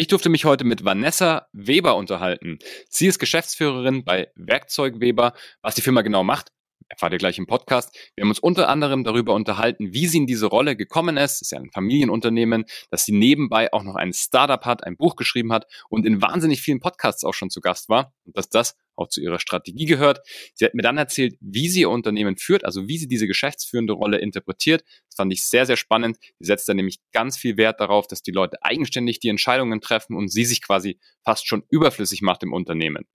Ich durfte mich heute mit Vanessa Weber unterhalten. Sie ist Geschäftsführerin bei Werkzeug Weber. Was die Firma genau macht, erfahrt ihr gleich im Podcast. Wir haben uns unter anderem darüber unterhalten, wie sie in diese Rolle gekommen ist. Es ist ja ein Familienunternehmen, dass sie nebenbei auch noch ein Startup hat, ein Buch geschrieben hat und in wahnsinnig vielen Podcasts auch schon zu Gast war und dass das auch zu ihrer Strategie gehört. Sie hat mir dann erzählt, wie sie ihr Unternehmen führt, also wie sie diese geschäftsführende Rolle interpretiert. Das fand ich sehr, sehr spannend. Sie setzt da nämlich ganz viel Wert darauf, dass die Leute eigenständig die Entscheidungen treffen und sie sich quasi fast schon überflüssig macht im Unternehmen.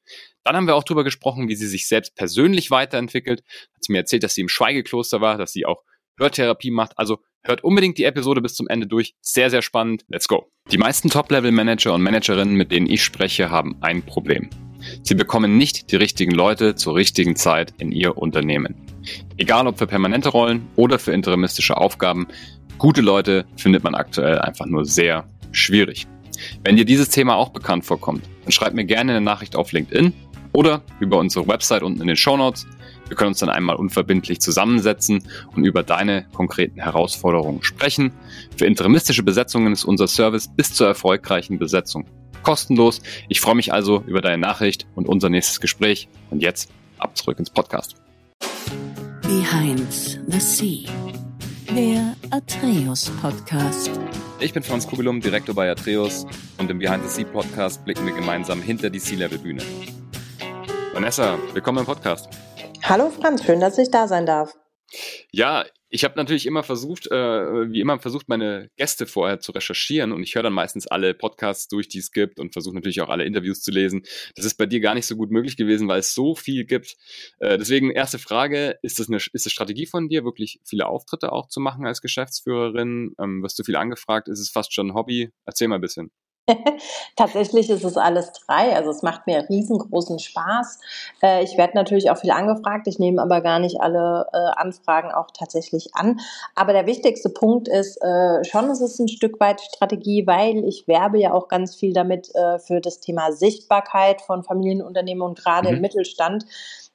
Dann haben wir auch darüber gesprochen, wie sie sich selbst persönlich weiterentwickelt. Hat sie mir erzählt, dass sie im Schweigekloster war, dass sie auch Hörtherapie macht. Also hört unbedingt die Episode bis zum Ende durch. Sehr, sehr spannend. Let's go. Die meisten Top-Level-Manager und Managerinnen, mit denen ich spreche, haben ein Problem. Sie bekommen nicht die richtigen Leute zur richtigen Zeit in Ihr Unternehmen. Egal ob für permanente Rollen oder für interimistische Aufgaben, gute Leute findet man aktuell einfach nur sehr schwierig. Wenn dir dieses Thema auch bekannt vorkommt, dann schreib mir gerne eine Nachricht auf LinkedIn oder über unsere Website unten in den Show Notes. Wir können uns dann einmal unverbindlich zusammensetzen und über deine konkreten Herausforderungen sprechen. Für interimistische Besetzungen ist unser Service bis zur erfolgreichen Besetzung kostenlos. Ich freue mich also über deine Nachricht und unser nächstes Gespräch. Und jetzt ab zurück ins Podcast. Behind the Sea, der Atreus Podcast. Ich bin Franz Kugelum, Direktor bei Atreus und im Behind the Sea Podcast blicken wir gemeinsam hinter die Sea-Level-Bühne. Vanessa, willkommen im Podcast. Hallo Franz, schön, dass ich da sein darf. Ja, ich habe natürlich immer versucht, äh, wie immer versucht, meine Gäste vorher zu recherchieren und ich höre dann meistens alle Podcasts durch, die es gibt und versuche natürlich auch alle Interviews zu lesen. Das ist bei dir gar nicht so gut möglich gewesen, weil es so viel gibt. Äh, deswegen erste Frage, ist das eine ist das Strategie von dir, wirklich viele Auftritte auch zu machen als Geschäftsführerin? Ähm, wirst du viel angefragt? Ist es fast schon ein Hobby? Erzähl mal ein bisschen. Tatsächlich ist es alles drei. Also es macht mir riesengroßen Spaß. Äh, ich werde natürlich auch viel angefragt. Ich nehme aber gar nicht alle äh, Anfragen auch tatsächlich an. Aber der wichtigste Punkt ist äh, schon, es ist ein Stück weit Strategie, weil ich werbe ja auch ganz viel damit für das Thema Sichtbarkeit von Familienunternehmen und gerade mhm. im Mittelstand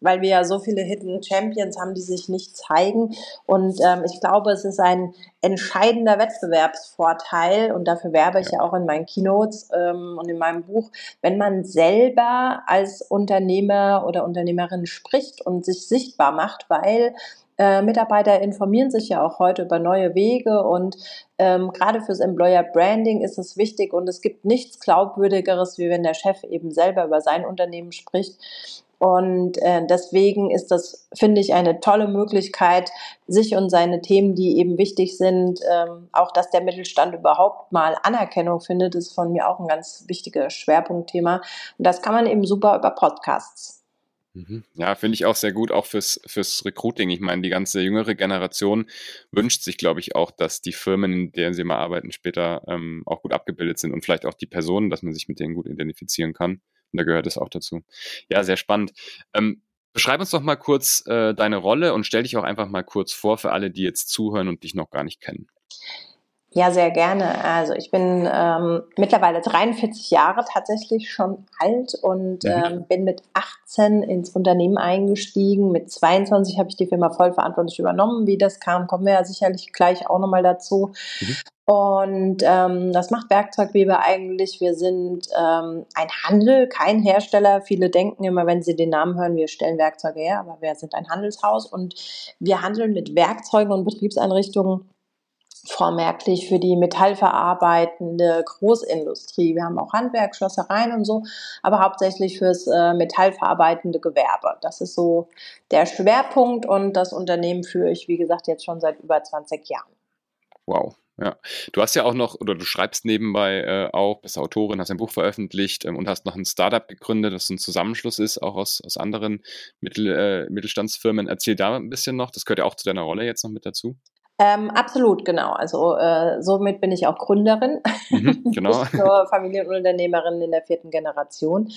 weil wir ja so viele Hidden Champions haben, die sich nicht zeigen. Und ähm, ich glaube, es ist ein entscheidender Wettbewerbsvorteil und dafür werbe ich ja auch in meinen Keynotes ähm, und in meinem Buch, wenn man selber als Unternehmer oder Unternehmerin spricht und sich sichtbar macht, weil äh, Mitarbeiter informieren sich ja auch heute über neue Wege und ähm, gerade fürs Employer Branding ist es wichtig und es gibt nichts glaubwürdigeres, wie wenn der Chef eben selber über sein Unternehmen spricht. Und äh, deswegen ist das, finde ich, eine tolle Möglichkeit, sich und seine Themen, die eben wichtig sind, ähm, auch dass der Mittelstand überhaupt mal Anerkennung findet, ist von mir auch ein ganz wichtiges Schwerpunktthema. Und das kann man eben super über Podcasts. Mhm. Ja, finde ich auch sehr gut, auch fürs, fürs Recruiting. Ich meine, die ganze jüngere Generation wünscht sich, glaube ich, auch, dass die Firmen, in denen sie mal arbeiten, später ähm, auch gut abgebildet sind und vielleicht auch die Personen, dass man sich mit denen gut identifizieren kann. Und da gehört es auch dazu. Ja, sehr spannend. Ähm, beschreib uns doch mal kurz äh, deine Rolle und stell dich auch einfach mal kurz vor für alle, die jetzt zuhören und dich noch gar nicht kennen. Ja, sehr gerne. Also ich bin ähm, mittlerweile 43 Jahre tatsächlich schon alt und ähm, bin mit 18 ins Unternehmen eingestiegen. Mit 22 habe ich die Firma voll verantwortlich übernommen. Wie das kam, kommen wir ja sicherlich gleich auch nochmal dazu. Mhm. Und ähm, das macht Werkzeugweber eigentlich. Wir sind ähm, ein Handel, kein Hersteller. Viele denken immer, wenn sie den Namen hören, wir stellen Werkzeuge her, aber wir sind ein Handelshaus und wir handeln mit Werkzeugen und Betriebseinrichtungen vormerklich für die metallverarbeitende Großindustrie. Wir haben auch Handwerk, Schlossereien und so, aber hauptsächlich fürs äh, metallverarbeitende Gewerbe. Das ist so der Schwerpunkt und das Unternehmen führe ich, wie gesagt, jetzt schon seit über 20 Jahren. Wow. Ja, du hast ja auch noch, oder du schreibst nebenbei äh, auch, bist Autorin, hast ein Buch veröffentlicht ähm, und hast noch ein Startup gegründet, das ein Zusammenschluss ist, auch aus, aus anderen Mittel, äh, Mittelstandsfirmen. Erzähl da ein bisschen noch, das gehört ja auch zu deiner Rolle jetzt noch mit dazu. Ähm, absolut, genau. Also äh, somit bin ich auch Gründerin, mhm, genau. Nicht nur Familienunternehmerin in der vierten Generation.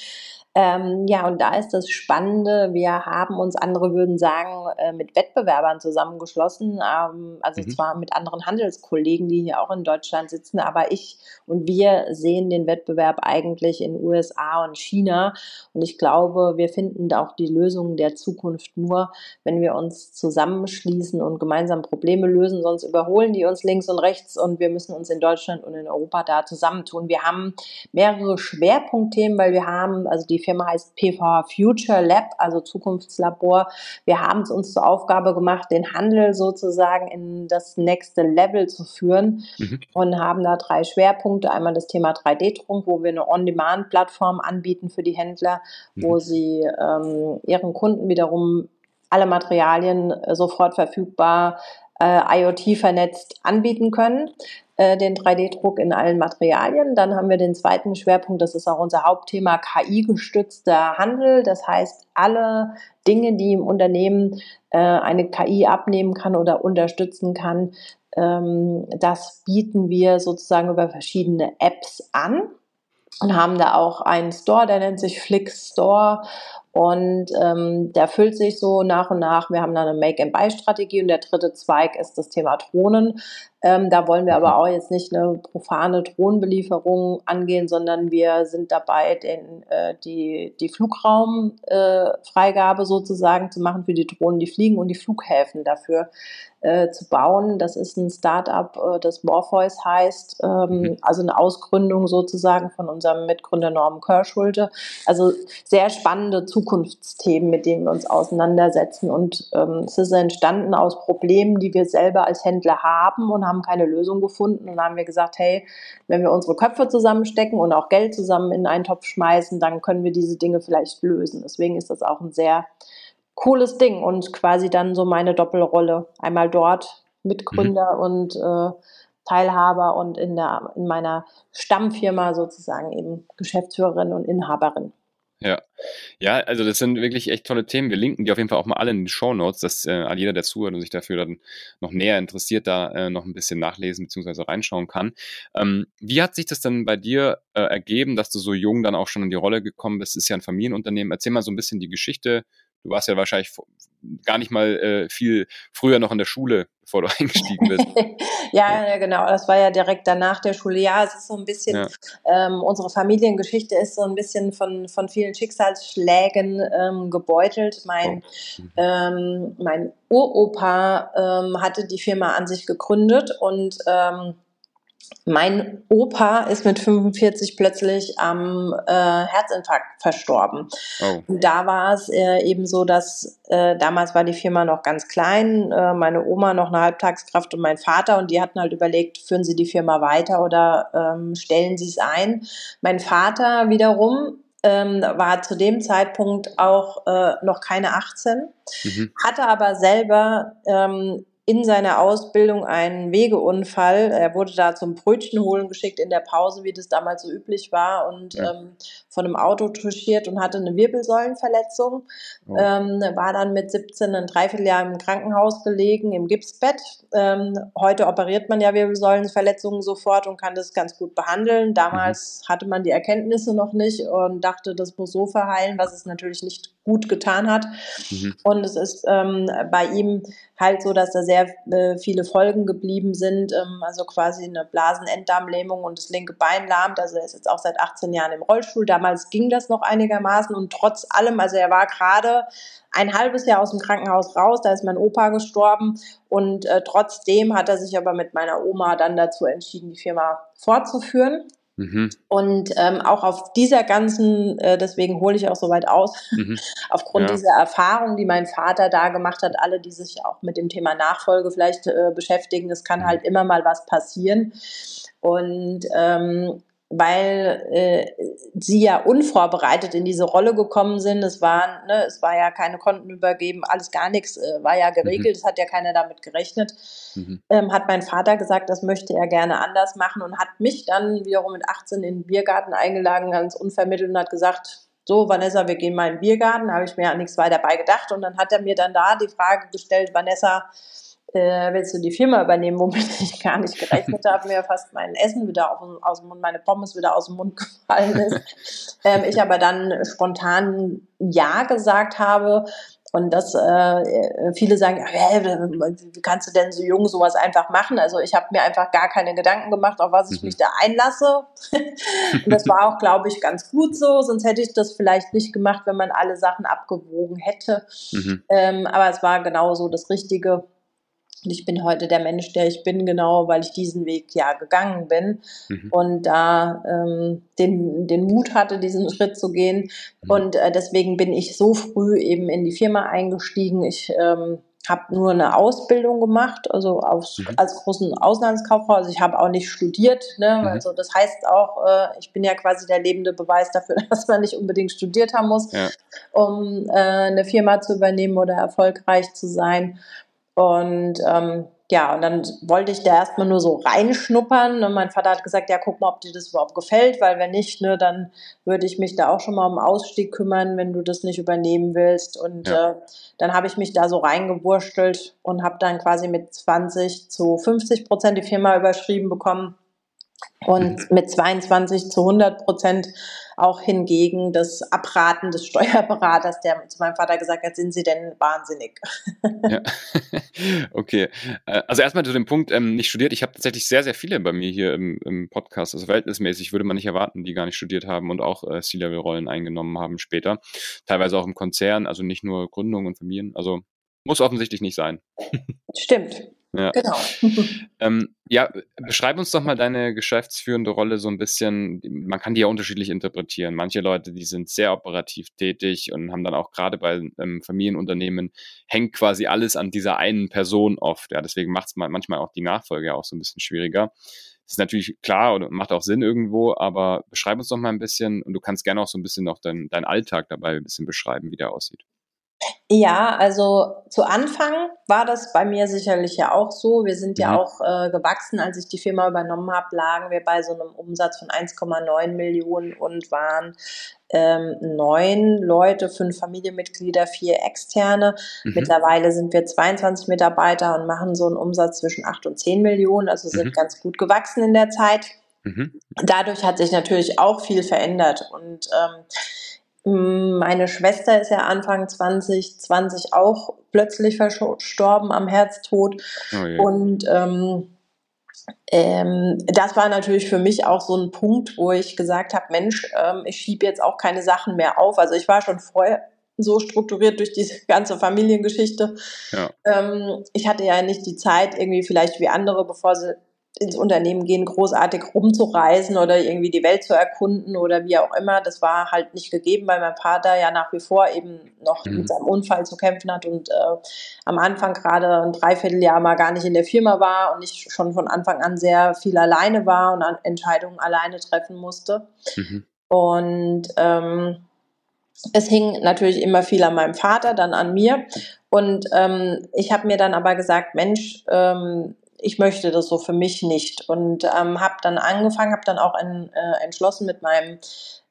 Ähm, ja, und da ist das Spannende, wir haben uns, andere würden sagen, äh, mit Wettbewerbern zusammengeschlossen, ähm, also mhm. zwar mit anderen Handelskollegen, die hier auch in Deutschland sitzen, aber ich und wir sehen den Wettbewerb eigentlich in USA und China. Und ich glaube, wir finden auch die Lösungen der Zukunft nur, wenn wir uns zusammenschließen und gemeinsam Probleme lösen, sonst überholen die uns links und rechts und wir müssen uns in Deutschland und in Europa da zusammentun. Wir haben mehrere Schwerpunktthemen, weil wir haben, also die Firma heißt PVH Future Lab, also Zukunftslabor. Wir haben es uns zur Aufgabe gemacht, den Handel sozusagen in das nächste Level zu führen mhm. und haben da drei Schwerpunkte. Einmal das Thema 3D-Druck, wo wir eine On-Demand-Plattform anbieten für die Händler, mhm. wo sie ähm, ihren Kunden wiederum alle Materialien äh, sofort verfügbar äh, IoT vernetzt anbieten können, äh, den 3D-Druck in allen Materialien. Dann haben wir den zweiten Schwerpunkt, das ist auch unser Hauptthema, KI-gestützter Handel. Das heißt, alle Dinge, die im Unternehmen äh, eine KI abnehmen kann oder unterstützen kann, ähm, das bieten wir sozusagen über verschiedene Apps an und haben da auch einen Store, der nennt sich Flix Store und ähm, der füllt sich so nach und nach. Wir haben da eine Make-and-Buy-Strategie und der dritte Zweig ist das Thema Drohnen. Ähm, da wollen wir aber auch jetzt nicht eine profane Drohnenbelieferung angehen, sondern wir sind dabei, den, äh, die, die Flugraumfreigabe äh, sozusagen zu machen für die Drohnen, die fliegen und die Flughäfen dafür äh, zu bauen. Das ist ein Startup, äh, das Morpheus heißt, ähm, mhm. also eine Ausgründung sozusagen von unserem Mitgründer Norman Kerschulte. Also sehr spannende Zukunftsthemen, mit denen wir uns auseinandersetzen. Und ähm, es ist entstanden aus Problemen, die wir selber als Händler haben und haben keine Lösung gefunden. Und haben wir gesagt, hey, wenn wir unsere Köpfe zusammenstecken und auch Geld zusammen in einen Topf schmeißen, dann können wir diese Dinge vielleicht lösen. Deswegen ist das auch ein sehr cooles Ding und quasi dann so meine Doppelrolle. Einmal dort Mitgründer mhm. und äh, Teilhaber und in, der, in meiner Stammfirma sozusagen eben Geschäftsführerin und Inhaberin. Ja. Ja, also das sind wirklich echt tolle Themen. Wir linken die auf jeden Fall auch mal alle in die Show Notes, dass äh, jeder, der zuhört und sich dafür dann noch näher interessiert, da äh, noch ein bisschen nachlesen bzw. reinschauen kann. Ähm, wie hat sich das denn bei dir äh, ergeben, dass du so jung dann auch schon in die Rolle gekommen bist? Das ist ja ein Familienunternehmen. Erzähl mal so ein bisschen die Geschichte Du warst ja wahrscheinlich gar nicht mal äh, viel früher noch in der Schule, bevor du eingestiegen bist. ja, ja, genau. Das war ja direkt danach der Schule. Ja, es ist so ein bisschen, ja. ähm, unsere Familiengeschichte ist so ein bisschen von, von vielen Schicksalsschlägen ähm, gebeutelt. Mein, oh. mhm. ähm, mein Uropa ähm, hatte die Firma an sich gegründet und ähm, mein Opa ist mit 45 plötzlich am äh, Herzinfarkt verstorben. Oh. Und da war es äh, eben so, dass äh, damals war die Firma noch ganz klein, äh, meine Oma noch eine Halbtagskraft und mein Vater und die hatten halt überlegt, führen sie die Firma weiter oder ähm, stellen sie es ein. Mein Vater wiederum ähm, war zu dem Zeitpunkt auch äh, noch keine 18, mhm. hatte aber selber ähm, in seiner Ausbildung einen Wegeunfall. Er wurde da zum Brötchen holen geschickt in der Pause, wie das damals so üblich war, und ja. ähm, von einem Auto touchiert und hatte eine Wirbelsäulenverletzung. Oh. Ähm, war dann mit 17 ein Dreivierteljahr im Krankenhaus gelegen, im Gipsbett. Ähm, heute operiert man ja Wirbelsäulenverletzungen sofort und kann das ganz gut behandeln. Damals mhm. hatte man die Erkenntnisse noch nicht und dachte, das muss so verheilen, was es natürlich nicht gut getan hat. Mhm. Und es ist ähm, bei ihm halt so, dass da sehr äh, viele Folgen geblieben sind, ähm, also quasi eine Blasenenddarmlähmung und das linke Bein lahmt. Also er ist jetzt auch seit 18 Jahren im Rollstuhl. Damals ging das noch einigermaßen und trotz allem, also er war gerade ein halbes Jahr aus dem Krankenhaus raus, da ist mein Opa gestorben und äh, trotzdem hat er sich aber mit meiner Oma dann dazu entschieden, die Firma fortzuführen. Mhm. Und ähm, auch auf dieser ganzen, äh, deswegen hole ich auch so weit aus, mhm. aufgrund ja. dieser Erfahrung, die mein Vater da gemacht hat, alle, die sich auch mit dem Thema Nachfolge vielleicht äh, beschäftigen, es kann mhm. halt immer mal was passieren. Und ähm, weil äh, sie ja unvorbereitet in diese Rolle gekommen sind. Es war, ne, es war ja keine Konten übergeben, alles gar nichts, äh, war ja geregelt, mhm. es hat ja keiner damit gerechnet. Mhm. Ähm, hat mein Vater gesagt, das möchte er gerne anders machen und hat mich dann wiederum mit 18 in den Biergarten eingeladen, ganz unvermittelt und hat gesagt, so, Vanessa, wir gehen mal in den Biergarten, habe ich mir ja nichts weiter bei gedacht und dann hat er mir dann da die Frage gestellt, Vanessa, äh, willst du die Firma übernehmen, womit ich gar nicht gerechnet habe, mir fast mein Essen wieder auf, aus dem Mund, meine Pommes wieder aus dem Mund gefallen ist. ähm, ich aber dann spontan Ja gesagt habe. Und das, äh, viele sagen, wie kannst du denn so jung sowas einfach machen? Also ich habe mir einfach gar keine Gedanken gemacht, auf was ich mhm. mich da einlasse. und das war auch, glaube ich, ganz gut so. Sonst hätte ich das vielleicht nicht gemacht, wenn man alle Sachen abgewogen hätte. Mhm. Ähm, aber es war genau so das Richtige. Und ich bin heute der Mensch, der ich bin, genau, weil ich diesen Weg ja gegangen bin mhm. und da ähm, den, den Mut hatte, diesen Schritt zu gehen. Mhm. Und äh, deswegen bin ich so früh eben in die Firma eingestiegen. Ich ähm, habe nur eine Ausbildung gemacht, also aufs, mhm. als großen Auslandskauffrau. Also ich habe auch nicht studiert. Ne? Mhm. Also das heißt auch, äh, ich bin ja quasi der lebende Beweis dafür, dass man nicht unbedingt studiert haben muss, ja. um äh, eine Firma zu übernehmen oder erfolgreich zu sein. Und ähm, ja, und dann wollte ich da erstmal nur so reinschnuppern. Und mein Vater hat gesagt, ja, guck mal, ob dir das überhaupt gefällt, weil wenn nicht, ne, dann würde ich mich da auch schon mal um Ausstieg kümmern, wenn du das nicht übernehmen willst. Und ja. äh, dann habe ich mich da so reingewurstelt und habe dann quasi mit 20 zu 50 Prozent die Firma überschrieben bekommen und mit 22 zu 100 Prozent auch hingegen das Abraten des Steuerberaters, der zu meinem Vater gesagt hat, sind Sie denn wahnsinnig? Ja. Okay, äh, also erstmal zu dem Punkt, ähm, nicht studiert. Ich habe tatsächlich sehr, sehr viele bei mir hier im, im, Podcast, also verhältnismäßig würde man nicht erwarten, die gar nicht studiert haben und auch äh, C-Level-Rollen eingenommen haben später. Teilweise auch im Konzern, also nicht nur Gründung und Familien. Also muss offensichtlich nicht sein. Stimmt. Ja. Genau. ähm, ja, beschreib uns doch mal deine geschäftsführende Rolle so ein bisschen. Man kann die ja unterschiedlich interpretieren. Manche Leute, die sind sehr operativ tätig und haben dann auch gerade bei ähm, Familienunternehmen hängt quasi alles an dieser einen Person oft. Ja, deswegen macht es manchmal auch die Nachfolge auch so ein bisschen schwieriger. Das ist natürlich klar und macht auch Sinn irgendwo, aber beschreib uns doch mal ein bisschen und du kannst gerne auch so ein bisschen noch deinen dein Alltag dabei ein bisschen beschreiben, wie der aussieht. Ja, also zu Anfang war das bei mir sicherlich ja auch so. Wir sind ja mhm. auch äh, gewachsen. Als ich die Firma übernommen habe, lagen wir bei so einem Umsatz von 1,9 Millionen und waren ähm, neun Leute, fünf Familienmitglieder, vier externe. Mhm. Mittlerweile sind wir 22 Mitarbeiter und machen so einen Umsatz zwischen 8 und 10 Millionen. Also sind mhm. ganz gut gewachsen in der Zeit. Mhm. Dadurch hat sich natürlich auch viel verändert und ähm, meine Schwester ist ja Anfang 2020 auch plötzlich verstorben am Herztod. Oh und ähm, ähm, das war natürlich für mich auch so ein Punkt, wo ich gesagt habe, Mensch, ähm, ich schiebe jetzt auch keine Sachen mehr auf. Also ich war schon vorher so strukturiert durch diese ganze Familiengeschichte. Ja. Ähm, ich hatte ja nicht die Zeit, irgendwie vielleicht wie andere, bevor sie ins Unternehmen gehen, großartig rumzureisen oder irgendwie die Welt zu erkunden oder wie auch immer. Das war halt nicht gegeben, weil mein Vater ja nach wie vor eben noch mhm. mit seinem Unfall zu kämpfen hat und äh, am Anfang gerade ein Dreivierteljahr mal gar nicht in der Firma war und ich schon von Anfang an sehr viel alleine war und an Entscheidungen alleine treffen musste. Mhm. Und ähm, es hing natürlich immer viel an meinem Vater, dann an mir. Und ähm, ich habe mir dann aber gesagt, Mensch, ähm, ich möchte das so für mich nicht. Und ähm, habe dann angefangen, habe dann auch ein, äh, entschlossen mit meinem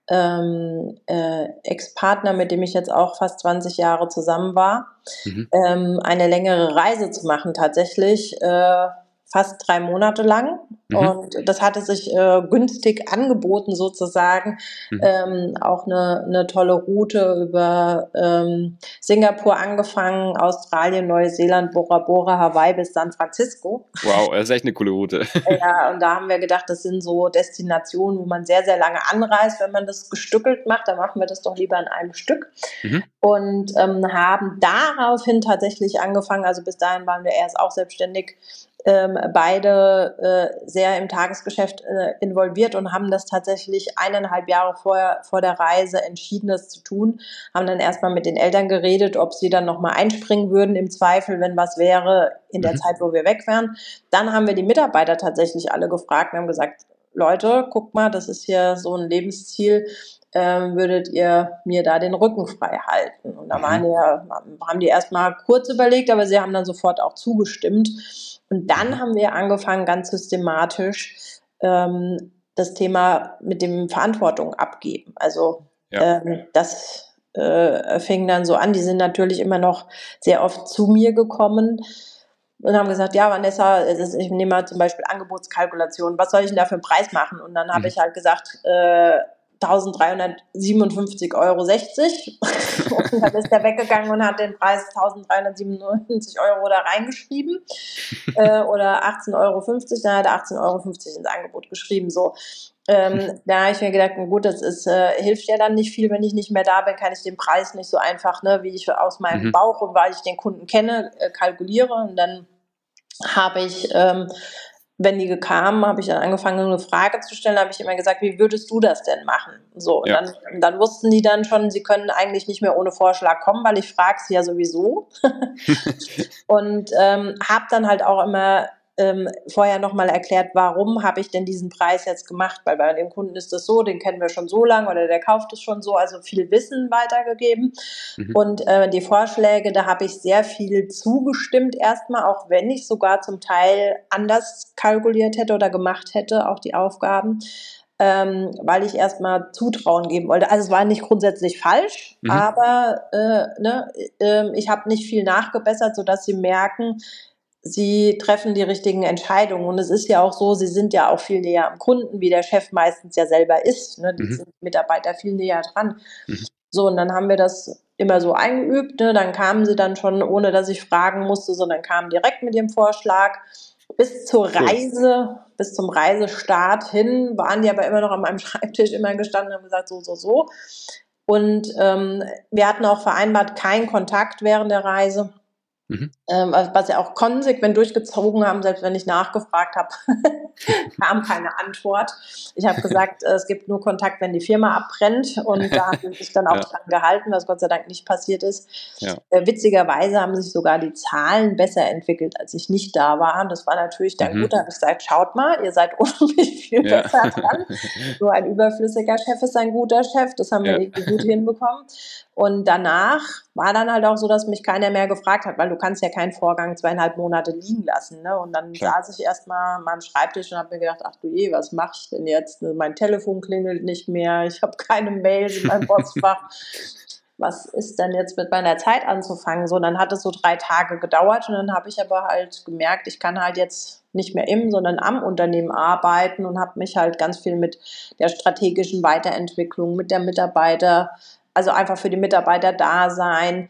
ähm, äh, Ex-Partner, mit dem ich jetzt auch fast 20 Jahre zusammen war, mhm. ähm, eine längere Reise zu machen tatsächlich. Äh, fast drei Monate lang. Mhm. Und das hatte sich äh, günstig angeboten sozusagen. Mhm. Ähm, auch eine, eine tolle Route über ähm, Singapur angefangen, Australien, Neuseeland, Bora Bora, Hawaii bis San Francisco. Wow, das ist echt eine coole Route. ja, und da haben wir gedacht, das sind so Destinationen, wo man sehr, sehr lange anreist. Wenn man das gestückelt macht, dann machen wir das doch lieber in einem Stück. Mhm. Und ähm, haben daraufhin tatsächlich angefangen, also bis dahin waren wir erst auch selbstständig, ähm, beide äh, sehr im Tagesgeschäft äh, involviert und haben das tatsächlich eineinhalb Jahre vorher, vor der Reise entschieden, das zu tun. Haben dann erstmal mit den Eltern geredet, ob sie dann nochmal einspringen würden im Zweifel, wenn was wäre in der mhm. Zeit, wo wir weg wären. Dann haben wir die Mitarbeiter tatsächlich alle gefragt und haben gesagt, Leute, guck mal, das ist hier so ein Lebensziel. Ähm, würdet ihr mir da den Rücken frei halten? Und da mhm. waren ja, haben die erstmal kurz überlegt, aber sie haben dann sofort auch zugestimmt. Und dann mhm. haben wir angefangen, ganz systematisch ähm, das Thema mit dem Verantwortung abgeben. Also ja. ähm, das äh, fing dann so an. Die sind natürlich immer noch sehr oft zu mir gekommen und haben gesagt, ja, Vanessa, ich nehme mal zum Beispiel Angebotskalkulation, was soll ich denn da für einen Preis machen? Und dann habe mhm. ich halt gesagt, äh, 1357,60 Euro. und dann ist er weggegangen und hat den Preis 1397 Euro da reingeschrieben äh, oder 18,50 Euro. Dann hat er 18,50 Euro ins Angebot geschrieben. So. Ähm, da habe ich mir gedacht, gut, das ist, äh, hilft ja dann nicht viel, wenn ich nicht mehr da bin, kann ich den Preis nicht so einfach, ne, wie ich aus meinem mhm. Bauch und weil ich den Kunden kenne, äh, kalkuliere. Und dann habe ich ähm, wenn die kamen, habe ich dann angefangen, eine Frage zu stellen, habe ich immer gesagt, wie würdest du das denn machen? So, ja. dann, dann, wussten die dann schon, sie können eigentlich nicht mehr ohne Vorschlag kommen, weil ich frage sie ja sowieso. und ähm, habe dann halt auch immer ähm, vorher nochmal erklärt, warum habe ich denn diesen Preis jetzt gemacht, weil bei dem Kunden ist das so, den kennen wir schon so lange oder der kauft es schon so, also viel Wissen weitergegeben. Mhm. Und äh, die Vorschläge, da habe ich sehr viel zugestimmt erstmal, auch wenn ich sogar zum Teil anders kalkuliert hätte oder gemacht hätte, auch die Aufgaben. Ähm, weil ich erstmal Zutrauen geben wollte. Also es war nicht grundsätzlich falsch, mhm. aber äh, ne, äh, ich habe nicht viel nachgebessert, sodass sie merken, sie treffen die richtigen Entscheidungen. Und es ist ja auch so, sie sind ja auch viel näher am Kunden, wie der Chef meistens ja selber ist. Ne? Die mhm. sind Mitarbeiter viel näher dran. Mhm. So, und dann haben wir das immer so eingeübt. Ne? Dann kamen sie dann schon, ohne dass ich fragen musste, sondern kamen direkt mit dem Vorschlag. Bis zur Reise, bis zum Reisestart hin, waren die aber immer noch an meinem Schreibtisch immer gestanden und haben gesagt, so, so, so. Und ähm, wir hatten auch vereinbart, keinen Kontakt während der Reise. Mhm. Ähm, was sie auch konsequent durchgezogen haben, selbst wenn ich nachgefragt habe, kam keine Antwort. Ich habe gesagt, äh, es gibt nur Kontakt, wenn die Firma abbrennt und da haben sie sich dann auch ja. dran gehalten, was Gott sei Dank nicht passiert ist. Ja. Äh, witzigerweise haben sich sogar die Zahlen besser entwickelt, als ich nicht da war. Das war natürlich dann mhm. gut. Da habe ich gesagt, schaut mal, ihr seid unheimlich viel ja. besser dran. So ein überflüssiger Chef ist ein guter Chef. Das haben wir irgendwie gut hinbekommen. Und danach war dann halt auch so, dass mich keiner mehr gefragt hat, weil du kannst ja keinen Vorgang zweieinhalb Monate liegen lassen. Ne? Und dann Klar. saß ich erstmal an meinem Schreibtisch und habe mir gedacht, ach du je, was mache ich denn jetzt? Mein Telefon klingelt nicht mehr, ich habe keine Mails in meinem Postfach. was ist denn jetzt mit meiner Zeit anzufangen? So, dann hat es so drei Tage gedauert und dann habe ich aber halt gemerkt, ich kann halt jetzt nicht mehr im, sondern am Unternehmen arbeiten und habe mich halt ganz viel mit der strategischen Weiterentwicklung, mit der Mitarbeiter also einfach für die Mitarbeiter da sein.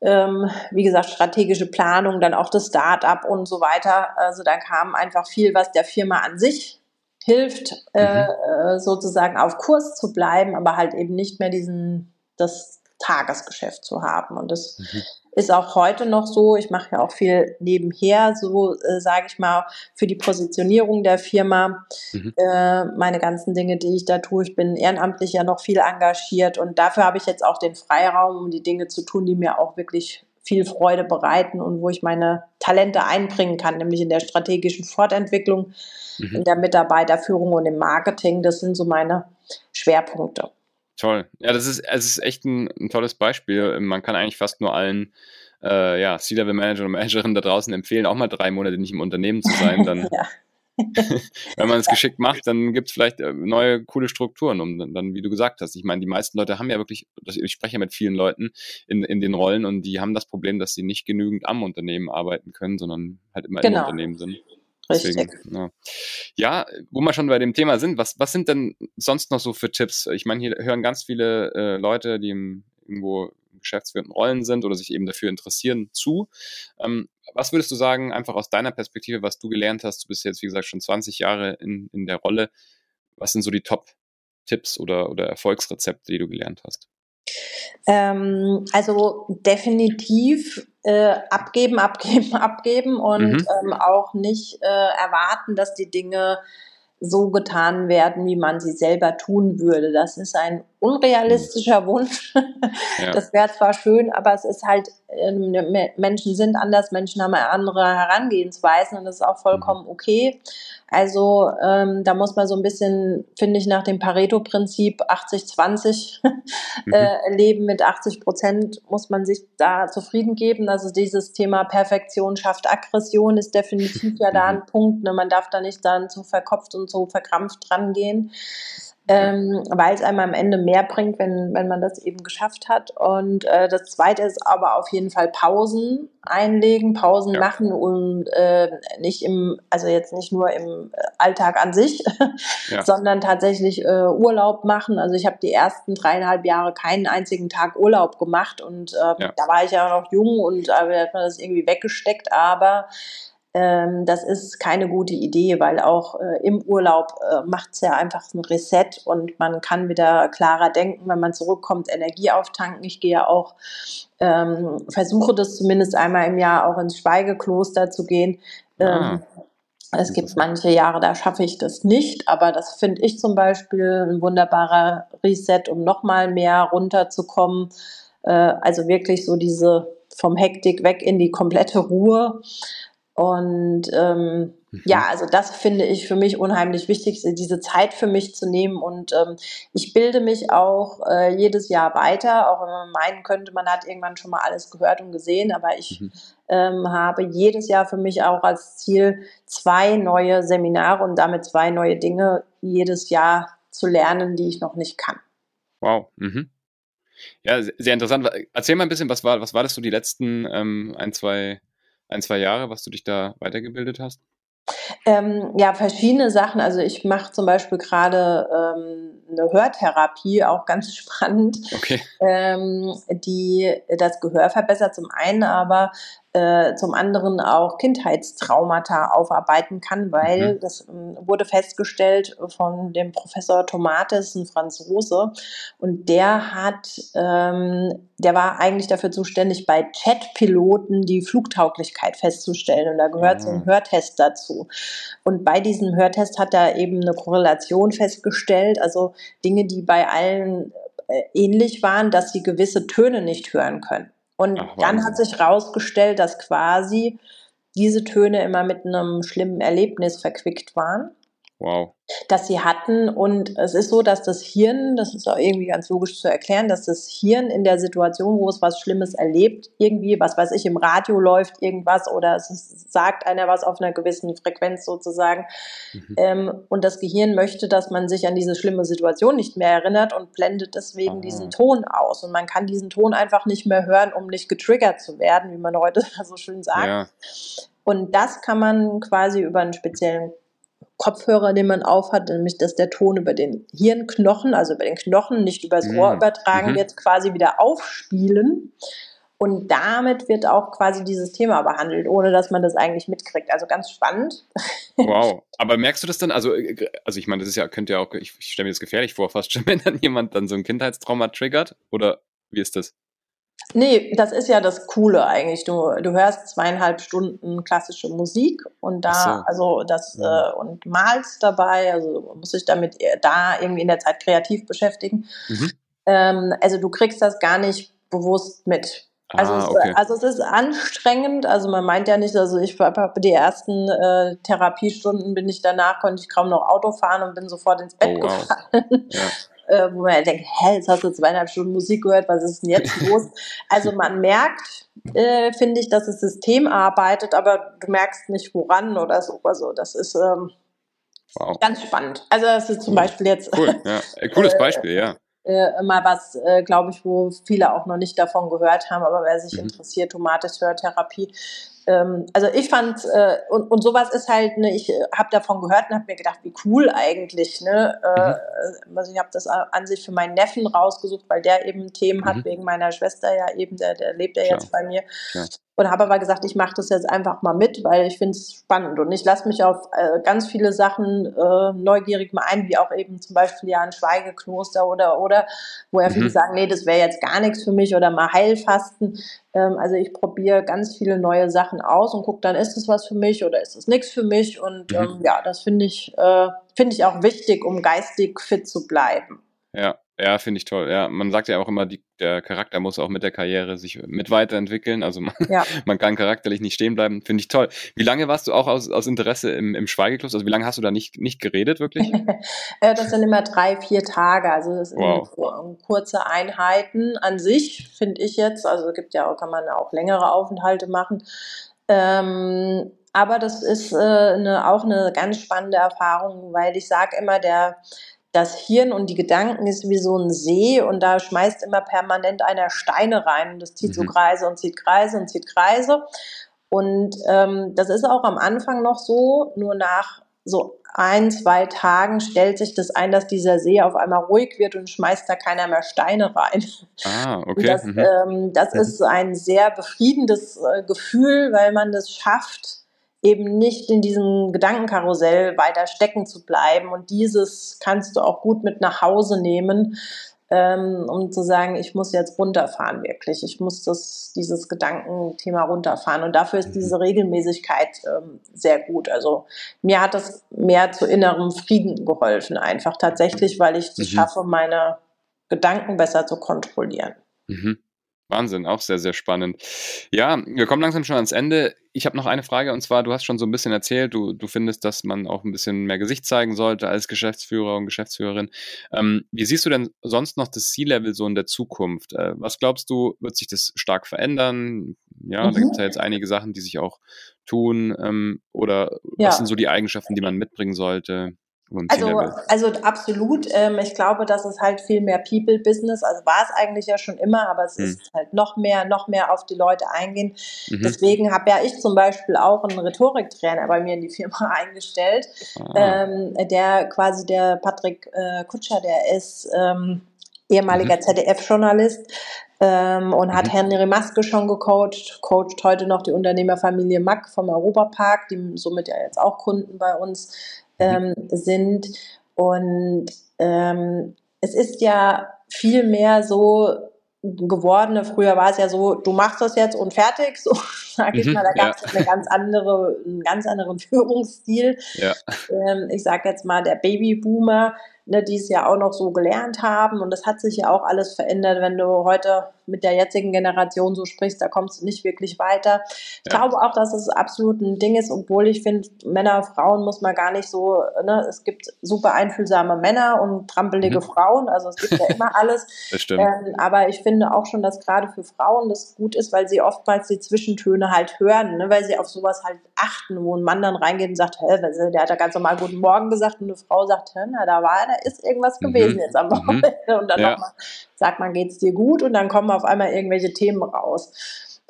Ähm, wie gesagt, strategische Planung, dann auch das Start-up und so weiter. Also da kam einfach viel, was der Firma an sich hilft, äh, mhm. äh, sozusagen auf Kurs zu bleiben, aber halt eben nicht mehr diesen, das Tagesgeschäft zu haben. Und das mhm. Ist auch heute noch so. Ich mache ja auch viel nebenher, so äh, sage ich mal, für die Positionierung der Firma. Mhm. Äh, meine ganzen Dinge, die ich da tue. Ich bin ehrenamtlich ja noch viel engagiert und dafür habe ich jetzt auch den Freiraum, um die Dinge zu tun, die mir auch wirklich viel Freude bereiten und wo ich meine Talente einbringen kann, nämlich in der strategischen Fortentwicklung, mhm. in der Mitarbeiterführung und im Marketing. Das sind so meine Schwerpunkte. Toll. Ja, das ist, es ist echt ein, ein, tolles Beispiel. Man kann eigentlich fast nur allen äh, ja, C-Level-Manager und Managerinnen da draußen empfehlen, auch mal drei Monate nicht im Unternehmen zu sein. Dann, wenn man es geschickt macht, dann gibt es vielleicht äh, neue coole Strukturen, um dann, dann, wie du gesagt hast. Ich meine, die meisten Leute haben ja wirklich, ich spreche ja mit vielen Leuten in, in den Rollen und die haben das Problem, dass sie nicht genügend am Unternehmen arbeiten können, sondern halt immer genau. im Unternehmen sind. Deswegen, ja. ja. wo wir schon bei dem Thema sind, was, was sind denn sonst noch so für Tipps? Ich meine, hier hören ganz viele äh, Leute, die im, irgendwo geschäftsführenden Rollen sind oder sich eben dafür interessieren, zu. Ähm, was würdest du sagen, einfach aus deiner Perspektive, was du gelernt hast? Du bist jetzt, wie gesagt, schon 20 Jahre in, in der Rolle. Was sind so die Top-Tipps oder, oder Erfolgsrezepte, die du gelernt hast? Ähm, also definitiv äh, abgeben, abgeben, abgeben und mhm. ähm, auch nicht äh, erwarten, dass die Dinge so getan werden, wie man sie selber tun würde. Das ist ein unrealistischer Wunsch. Ja. Das wäre zwar schön, aber es ist halt, ähm, Menschen sind anders, Menschen haben andere Herangehensweisen und das ist auch vollkommen mhm. okay. Also ähm, da muss man so ein bisschen, finde ich, nach dem Pareto-Prinzip 80-20 mhm. äh, leben. Mit 80 Prozent muss man sich da zufrieden geben. Also dieses Thema Perfektion schafft Aggression ist definitiv ja da ein Punkt. Ne? Man darf da nicht dann zu verkopft und so verkrampft dran gehen. Ähm, weil es einem am Ende mehr bringt, wenn, wenn man das eben geschafft hat. Und äh, das Zweite ist aber auf jeden Fall Pausen einlegen, Pausen ja. machen und äh, nicht im, also jetzt nicht nur im Alltag an sich, ja. sondern tatsächlich äh, Urlaub machen. Also ich habe die ersten dreieinhalb Jahre keinen einzigen Tag Urlaub gemacht und äh, ja. da war ich ja noch jung und äh, hat man das irgendwie weggesteckt, aber ähm, das ist keine gute Idee, weil auch äh, im Urlaub äh, macht es ja einfach ein Reset und man kann wieder klarer denken, wenn man zurückkommt, Energie auftanken. Ich gehe ja auch, ähm, versuche das zumindest einmal im Jahr auch ins Schweigekloster zu gehen. Ähm, ah. Es gibt manche Jahre, da schaffe ich das nicht, aber das finde ich zum Beispiel ein wunderbarer Reset, um nochmal mehr runterzukommen. Äh, also wirklich so diese vom Hektik weg in die komplette Ruhe. Und ähm, mhm. ja, also das finde ich für mich unheimlich wichtig, diese Zeit für mich zu nehmen. Und ähm, ich bilde mich auch äh, jedes Jahr weiter, auch wenn man meinen könnte, man hat irgendwann schon mal alles gehört und gesehen. Aber ich mhm. ähm, habe jedes Jahr für mich auch als Ziel, zwei neue Seminare und damit zwei neue Dinge jedes Jahr zu lernen, die ich noch nicht kann. Wow. Mhm. Ja, sehr interessant. Erzähl mal ein bisschen, was war, was war das so die letzten ähm, ein, zwei ein, zwei Jahre, was du dich da weitergebildet hast? Ähm, ja, verschiedene Sachen. Also ich mache zum Beispiel gerade ähm, eine Hörtherapie, auch ganz spannend, okay. ähm, die das Gehör verbessert zum einen, aber äh, zum anderen auch Kindheitstraumata aufarbeiten kann, weil mhm. das ähm, wurde festgestellt von dem Professor Tomates, ein Franzose, und der hat, ähm, der war eigentlich dafür zuständig, bei Chatpiloten die Flugtauglichkeit festzustellen und da gehört mhm. so ein ah. Hörtest dazu. Und bei diesem Hörtest hat er eben eine Korrelation festgestellt, also Dinge, die bei allen äh, ähnlich waren, dass sie gewisse Töne nicht hören können. Und Ach, dann hat sich herausgestellt, dass quasi diese Töne immer mit einem schlimmen Erlebnis verquickt waren. Wow. Dass sie hatten. Und es ist so, dass das Hirn, das ist auch irgendwie ganz logisch zu erklären, dass das Hirn in der Situation, wo es was Schlimmes erlebt, irgendwie, was weiß ich, im Radio läuft irgendwas oder es sagt einer was auf einer gewissen Frequenz sozusagen. Mhm. Ähm, und das Gehirn möchte, dass man sich an diese schlimme Situation nicht mehr erinnert und blendet deswegen Aha. diesen Ton aus. Und man kann diesen Ton einfach nicht mehr hören, um nicht getriggert zu werden, wie man heute so schön sagt. Ja. Und das kann man quasi über einen speziellen Kopfhörer, den man aufhat, nämlich dass der Ton über den Hirnknochen, also über den Knochen, nicht übers mhm. Ohr übertragen mhm. wird, quasi wieder aufspielen. Und damit wird auch quasi dieses Thema behandelt, ohne dass man das eigentlich mitkriegt. Also ganz spannend. Wow. Aber merkst du das dann? Also, äh, also ich meine, das ist ja, könnte ja auch, ich, ich stelle mir das gefährlich vor, fast schon, wenn dann jemand dann so ein Kindheitstrauma triggert. Oder wie ist das? Nee, das ist ja das Coole eigentlich. Du, du hörst zweieinhalb Stunden klassische Musik und da, so. also das, ja. äh, und malst dabei, also muss sich damit da irgendwie in der Zeit kreativ beschäftigen. Mhm. Ähm, also du kriegst das gar nicht bewusst mit. Also, ah, okay. es, also es ist anstrengend, also man meint ja nicht, also ich habe die ersten äh, Therapiestunden bin ich danach, konnte ich kaum noch Auto fahren und bin sofort ins Bett oh, wow. gefallen. Ja äh, wo man ja denkt, hä, jetzt hast du zweieinhalb Stunden Musik gehört, was ist denn jetzt los? also man merkt, äh, finde ich, dass das System arbeitet, aber du merkst nicht woran oder so. Also das ist ähm, wow. ganz spannend. Also das ist zum cool. Beispiel jetzt. Cool, ja. Äh, cooles Beispiel, ja. Äh, mal was, äh, glaube ich, wo viele auch noch nicht davon gehört haben, aber wer sich mhm. interessiert, Tomatis-Hörtherapie, ähm, also ich fand, äh, und, und sowas ist halt, ne, ich äh, habe davon gehört und habe mir gedacht, wie cool eigentlich. Ne? Äh, mhm. Also ich habe das an sich für meinen Neffen rausgesucht, weil der eben Themen mhm. hat, wegen meiner Schwester ja eben, der, der lebt ja jetzt bei mir. Klar. Und habe aber gesagt, ich mache das jetzt einfach mal mit, weil ich finde es spannend. Und ich lasse mich auf äh, ganz viele Sachen äh, neugierig mal ein, wie auch eben zum Beispiel ja ein Schweigekloster oder, oder, wo ja viele mhm. sagen, nee, das wäre jetzt gar nichts für mich oder mal Heilfasten. Ähm, also ich probiere ganz viele neue Sachen aus und gucke dann, ist es was für mich oder ist es nichts für mich? Und mhm. ähm, ja, das finde ich, äh, finde ich auch wichtig, um geistig fit zu bleiben. Ja, ja, finde ich toll. Ja, man sagt ja auch immer, die, der Charakter muss auch mit der Karriere sich mit weiterentwickeln. Also man, ja. man kann charakterlich nicht stehen bleiben. Finde ich toll. Wie lange warst du auch aus, aus Interesse im, im Schweigekloster? Also wie lange hast du da nicht, nicht geredet wirklich? Äh, das sind immer drei, vier Tage. Also das sind wow. kurze Einheiten an sich, finde ich jetzt. Also es gibt ja auch, kann man auch längere Aufenthalte machen. Ähm, aber das ist äh, eine, auch eine ganz spannende Erfahrung, weil ich sage immer, der das Hirn und die Gedanken ist wie so ein See und da schmeißt immer permanent einer Steine rein und das zieht mhm. so Kreise und zieht Kreise und zieht Kreise. Und ähm, das ist auch am Anfang noch so, nur nach so ein, zwei Tagen stellt sich das ein, dass dieser See auf einmal ruhig wird und schmeißt da keiner mehr Steine rein. Ah, okay. Das, mhm. ähm, das ist ein sehr befriedendes äh, Gefühl, weil man das schafft, eben nicht in diesem Gedankenkarussell weiter stecken zu bleiben. Und dieses kannst du auch gut mit nach Hause nehmen, ähm, um zu sagen, ich muss jetzt runterfahren wirklich. Ich muss das, dieses Gedankenthema runterfahren. Und dafür ist mhm. diese Regelmäßigkeit ähm, sehr gut. Also mir hat das mehr zu innerem Frieden geholfen, einfach tatsächlich, weil ich es mhm. schaffe, meine Gedanken besser zu kontrollieren. Mhm. Wahnsinn, auch sehr, sehr spannend. Ja, wir kommen langsam schon ans Ende. Ich habe noch eine Frage und zwar, du hast schon so ein bisschen erzählt, du, du findest, dass man auch ein bisschen mehr Gesicht zeigen sollte als Geschäftsführer und Geschäftsführerin. Ähm, wie siehst du denn sonst noch das C-Level so in der Zukunft? Äh, was glaubst du, wird sich das stark verändern? Ja, mhm. da gibt es ja jetzt einige Sachen, die sich auch tun. Ähm, oder ja. was sind so die Eigenschaften, die man mitbringen sollte? Also, also absolut. Ähm, ich glaube, das ist halt viel mehr People-Business. Also war es eigentlich ja schon immer, aber es hm. ist halt noch mehr, noch mehr auf die Leute eingehen. Mhm. Deswegen habe ja ich zum Beispiel auch einen Rhetoriktrainer bei mir in die Firma eingestellt, ah. ähm, der quasi der Patrick äh, Kutscher, der ist ähm, ehemaliger mhm. ZDF-Journalist, ähm, und hat mhm. Henry Maske schon gecoacht, coacht heute noch die Unternehmerfamilie Mack vom Europapark, die somit ja jetzt auch Kunden bei uns ähm, sind. Und ähm, es ist ja viel mehr so geworden. Früher war es ja so, du machst das jetzt und fertig, so sag ich mhm, mal, da gab es ja. eine ganz andere, einen ganz anderen Führungsstil. Ja. Ähm, ich sage jetzt mal, der Babyboomer ne, die es ja auch noch so gelernt haben. Und das hat sich ja auch alles verändert, wenn du heute mit der jetzigen Generation so sprichst, da kommst du nicht wirklich weiter. Ich ja. glaube auch, dass es absolut ein Ding ist, obwohl ich finde, Männer, Frauen muss man gar nicht so, ne, es gibt super einfühlsame Männer und trampelige mhm. Frauen, also es gibt ja immer alles. Das stimmt. Ähm, aber ich finde auch schon, dass gerade für Frauen das gut ist, weil sie oftmals die Zwischentöne halt hören, ne, weil sie auf sowas halt achten, wo ein Mann dann reingeht und sagt, hä, der hat da ganz normal Guten Morgen gesagt und eine Frau sagt, na, da war, da ist irgendwas mhm. gewesen mhm. jetzt am mhm. Wochenende. Mhm. Und dann ja. nochmal sagt man, geht's dir gut? Und dann kommen auf einmal irgendwelche Themen raus.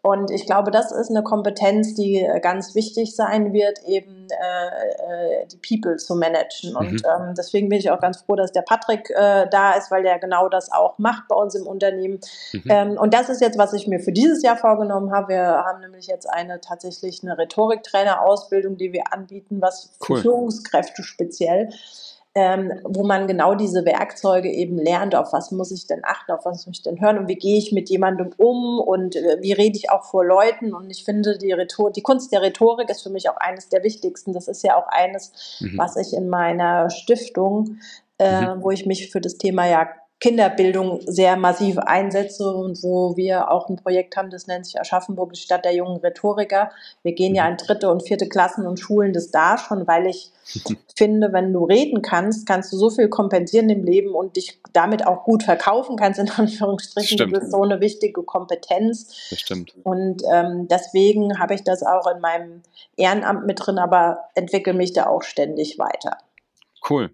Und ich glaube, das ist eine Kompetenz, die äh, ganz wichtig sein wird, eben äh, äh, die People zu managen. Und mhm. ähm, deswegen bin ich auch ganz froh, dass der Patrick äh, da ist, weil der genau das auch macht bei uns im Unternehmen. Mhm. Ähm, und das ist jetzt, was ich mir für dieses Jahr vorgenommen habe. Wir haben nämlich jetzt eine tatsächlich eine Rhetoriktrainer-Ausbildung, die wir anbieten, was cool. für Führungskräfte speziell ähm, wo man genau diese Werkzeuge eben lernt, auf was muss ich denn achten, auf was muss ich denn hören und wie gehe ich mit jemandem um und äh, wie rede ich auch vor Leuten. Und ich finde, die, Rhetor die Kunst der Rhetorik ist für mich auch eines der wichtigsten. Das ist ja auch eines, mhm. was ich in meiner Stiftung, äh, mhm. wo ich mich für das Thema ja Kinderbildung sehr massiv einsetze und wo wir auch ein Projekt haben, das nennt sich Aschaffenburg, die Stadt der jungen Rhetoriker. Wir gehen ja in dritte und vierte Klassen und schulen das da schon, weil ich finde, wenn du reden kannst, kannst du so viel kompensieren im Leben und dich damit auch gut verkaufen kannst, in Anführungsstrichen. Stimmt. Das ist so eine wichtige Kompetenz. Das stimmt. Und ähm, deswegen habe ich das auch in meinem Ehrenamt mit drin, aber entwickle mich da auch ständig weiter. Cool.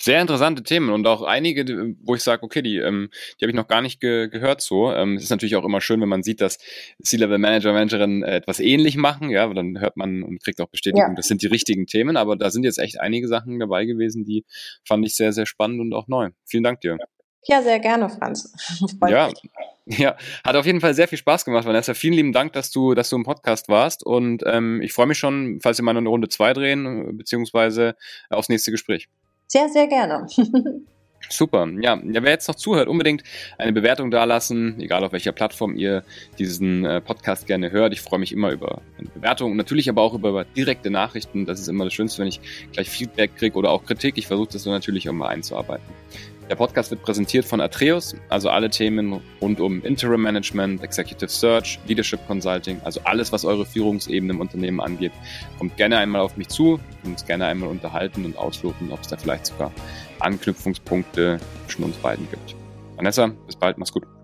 Sehr interessante Themen und auch einige, wo ich sage, okay, die, ähm, die habe ich noch gar nicht ge gehört so. Ähm, es ist natürlich auch immer schön, wenn man sieht, dass C-Level-Manager, Managerinnen äh, etwas ähnlich machen, ja, dann hört man und kriegt auch Bestätigung, ja. das sind die richtigen Themen, aber da sind jetzt echt einige Sachen dabei gewesen, die fand ich sehr, sehr spannend und auch neu. Vielen Dank dir. Ja, sehr gerne, Franz. ja, ja, hat auf jeden Fall sehr viel Spaß gemacht, Vanessa. Vielen lieben Dank, dass du, dass du im Podcast warst und ähm, ich freue mich schon, falls wir mal eine Runde zwei drehen, beziehungsweise aufs nächste Gespräch. Sehr, sehr gerne. Super. Ja, ja, wer jetzt noch zuhört, unbedingt eine Bewertung dalassen, egal auf welcher Plattform ihr diesen äh, Podcast gerne hört. Ich freue mich immer über eine Bewertung und natürlich aber auch über direkte Nachrichten. Das ist immer das Schönste, wenn ich gleich Feedback kriege oder auch Kritik. Ich versuche das so natürlich auch mal einzuarbeiten. Der Podcast wird präsentiert von Atreus, also alle Themen rund um Interim Management, Executive Search, Leadership Consulting, also alles, was eure Führungsebene im Unternehmen angeht. Kommt gerne einmal auf mich zu und uns gerne einmal unterhalten und ausloten, ob es da vielleicht sogar Anknüpfungspunkte zwischen uns beiden gibt. Vanessa, bis bald, mach's gut.